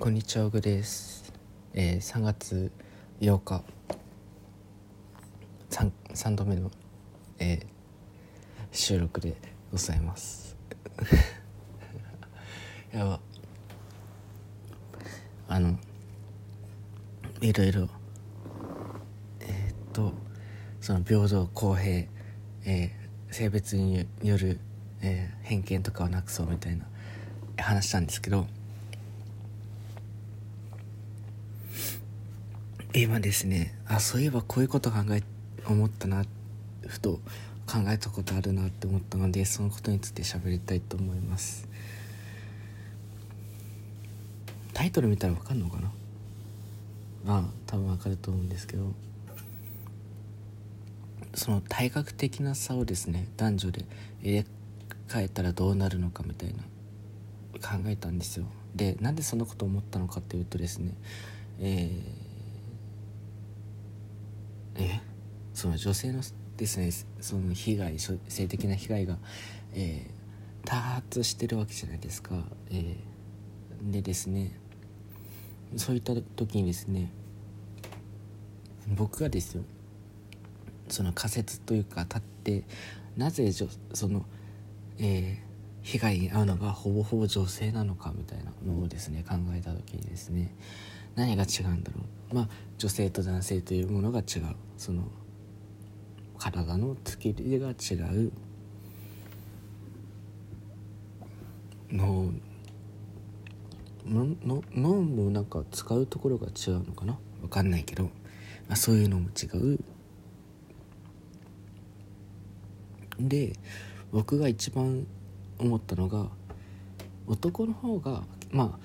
こんにちは、オグです。えー、3月8日、3, 3度目の、えー収録でございます。やば。あの、いろいろ、えーっと、その平等、公平、えー性別による、えー偏見とかをなくそうみたいな話したんですけど、今ですねあそういえばこういうこと考え思ったなふと考えたことあるなって思ったのでそのことについて喋りたいと思います。タイトル見たら分かんのかな？ああ多分分かると思うんですけど。その体格的な差をですね男女で入れ替えたらどうなるのかみたいな考えたんですよ。でなんでそんなこと思ったのかっていうとですねえーえ？その女性のですねその被害性的な被害が、えー多発してるわけじゃないですか、えーでですねそういった時にですね僕がですよその仮説というか立ってなぜその、えー被害に遭うのがほぼほぼ女性なのかみたいなのをですね考えた時にですね何が違うんだろう。まあ女性と男性というものが違う。その体の作りが違う。脳の脳もなんか使うところが違うのかな？わかんないけど、まあ、そういうのも違う。で僕が一番思ったのが男の方がま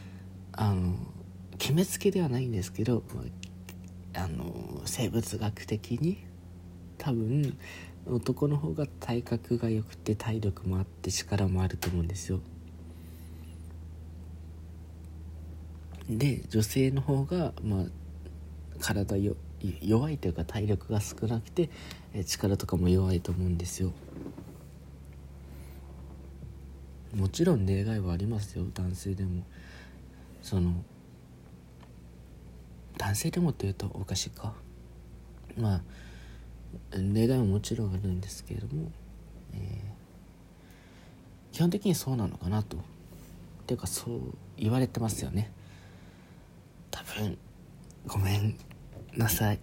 ああの決めつけではないんですけど、あ、の生物学的に多分男の方が体格が良くて体力もあって力もあると思うんですよ。で女性の方がまあ体よ弱いというか体力が少なくて力とかも弱いと思うんですよ。もちろん例外はありますよ男性でも。その男性でもというとおかしいか。まあ例外ももちろんあるんですけれども、えー基本的にそうなのかなと。っていうかそう言われてますよね。多分ごめんなさい。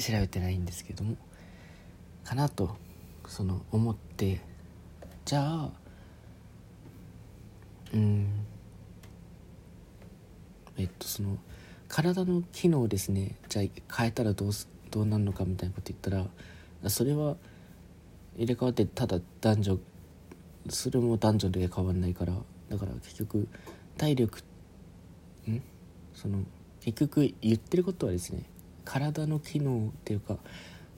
調べてないんですけども。かなとその思って。じゃあうん。えっとその体の機能をですね。じゃあ変えたらどうすどうなるのかみたいなこと言ったらそれは入れ替わってただ男女それも男女で変わんないから。だから結局体力ん？その結局言ってることはですね体の機能っていうか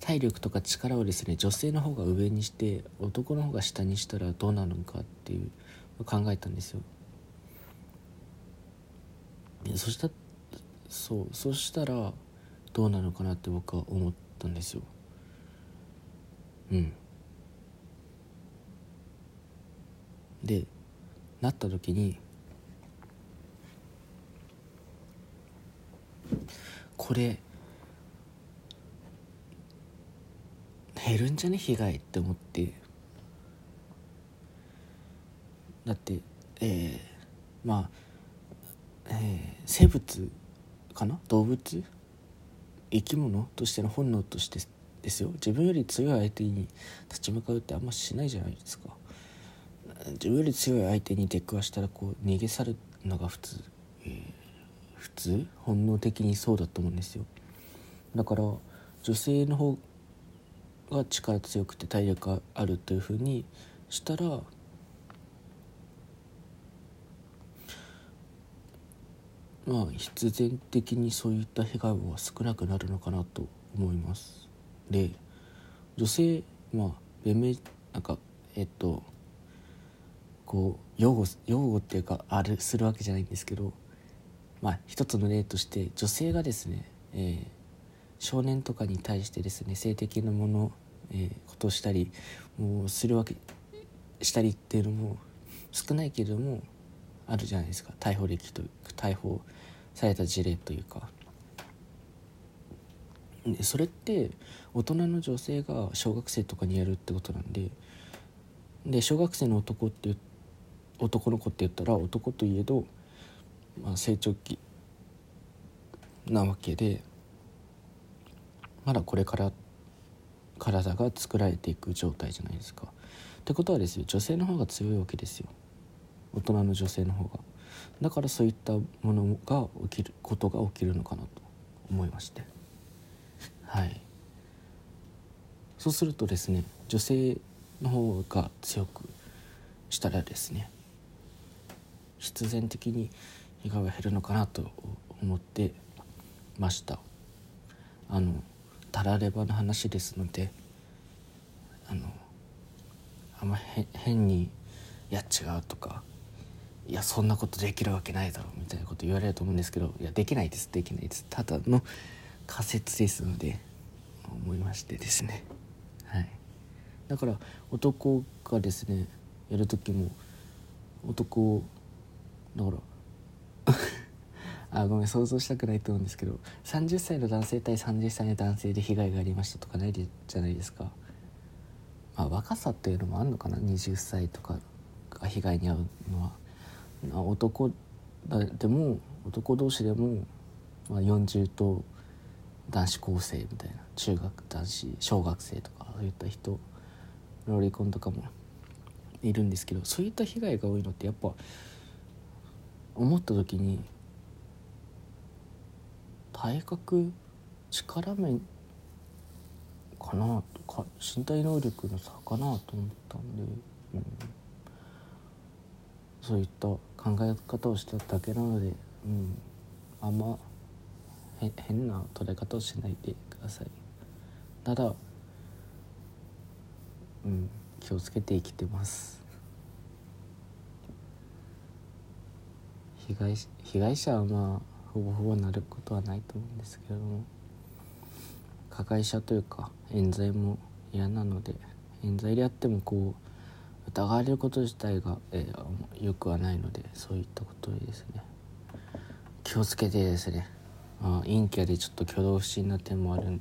体力とか力をですね女性の方が上にして男の方が下にしたらどうなるのかっていう考えたんですよ。そしたそうそしたらどうなのかなって僕は思ったんですよ。うん。でなった時にこれ減るんじゃね？被害って思って。だってえー、まあ、えー生物かな？動物？生き物としての本能としてですよ。自分より強い相手に立ち向かうってあんましないじゃないですか。自分より強い相手に出くわしたらこう逃げ去るのが普通、えー普通？本能的にそうだと思うんですよ。だから女性の方が力強くて体力があるというふうにしたらまあ必然的にそういった被害は少なくなるのかなと思います。で女性まあ弁明なんかえっとこう擁護擁護っていうかあるするわけじゃないんですけどまあ一つの例として女性がですね、えー少年とかに対してですね性的なもの、えーことをしたりもうするわけしたりっていうのも少ないけれどもあるじゃないですか。逮捕歴と逮捕された事例というか。でそれって大人の女性が小学生とかにやるってことなんでで小学生の男って男の子って言ったら男といえど、まあ、成長期なわけでまだこれから体が作られていく状態じゃないですか。ってことはですよ女性の方が強いわけですよ。大人の女性の方が。だからそういったものが起きることが起きるのかなと思いまして。はい。そうするとですね女性の方が強くしたらですね必然的に被害が減るのかなと思ってました。あのたらればの話ですのであのあんま変に「いや違う」とか「いやそんなことできるわけないだろ」みたいなこと言われると思うんですけど「いやできないですできないです」ただの仮説ですので思いましてですね。はい。だから男がですねやる時も男だから あごめん想像したくないと思うんですけど30歳の男性対30歳の男性で被害がありましたとかないじゃないですか、まあ、若さっていうのもあるのかな？20歳とかが被害に遭うのは、まあ、男でも男同士でも、まあ、40と男子高生みたいな中学男子小学生とかそういった人ロリコンとかもいるんですけどそういった被害が多いのってやっぱ思った時に体格力面かなとか身体能力の差かなと思ったんで、うん、そういった考え方をしただけなので、うん、あんま変な捉え方をしないでください。ただうん。気をつけて生きてます。被害被害者はまあほぼほぼなることはないと思うんですけれども。加害者というか冤罪も嫌なので冤罪であってもこう疑われること自体が、えー、よくはないのでそういったことでですね。気をつけてですね、あ、陰キャでちょっと挙動不審な点もある、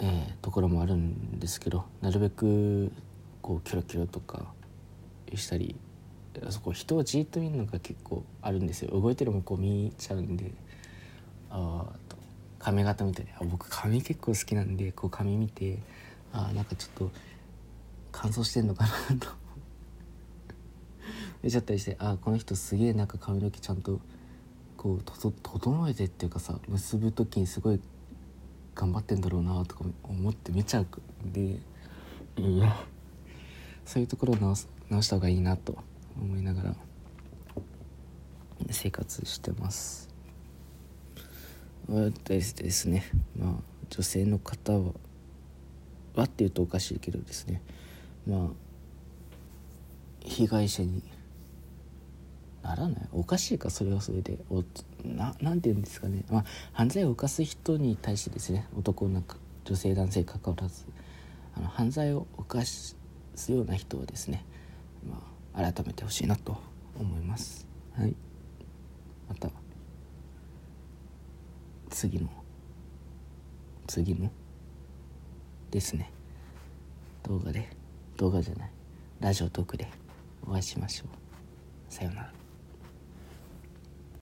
えー、ところもあるんですけどなるべくこうキョロキョロとかしたりそこ人をじっと見るのが結構あるんですよ。動いてる向こう見ちゃうんであと髪型見たりあ僕髪結構好きなんでこう髪見てあなんかちょっと乾燥してんのかなと。見ちゃったりしてあこの人すげえなんか髪の毛ちゃんとこう整えてっていうかさ結ぶ時にすごい頑張ってんだろうなとか思って見ちゃうんでいやそういうところを直す直した方がいいなと思いながら生活してます。ですね。まあ女性の方ははっていうとおかしいけどですね。まあ被害者にならない？おかしいかそれはそれで。おななんて言うんですかね、まあ、犯罪を犯す人に対してですね。男なんか女性男性かかわらず。あの犯罪を犯すような人はですね、まあ、改めてほしいなと思います。はい。また次の次のですね。動画で動画じゃない。ラジオトークでお会いしましょう。さようなら。